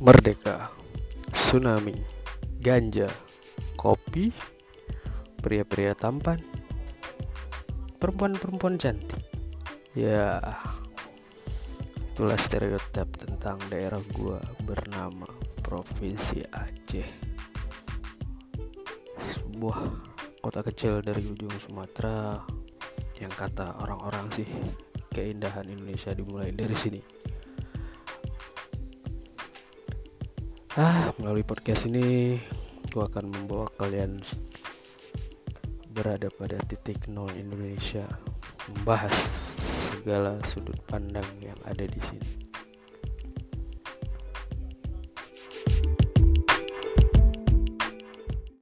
merdeka, tsunami, ganja, kopi, pria-pria tampan, perempuan-perempuan cantik. Ya, itulah stereotip tentang daerah gua bernama Provinsi Aceh. Sebuah kota kecil dari ujung Sumatera yang kata orang-orang sih keindahan Indonesia dimulai dari sini. Ah, melalui podcast ini gua akan membawa kalian berada pada titik nol Indonesia membahas segala sudut pandang yang ada di sini.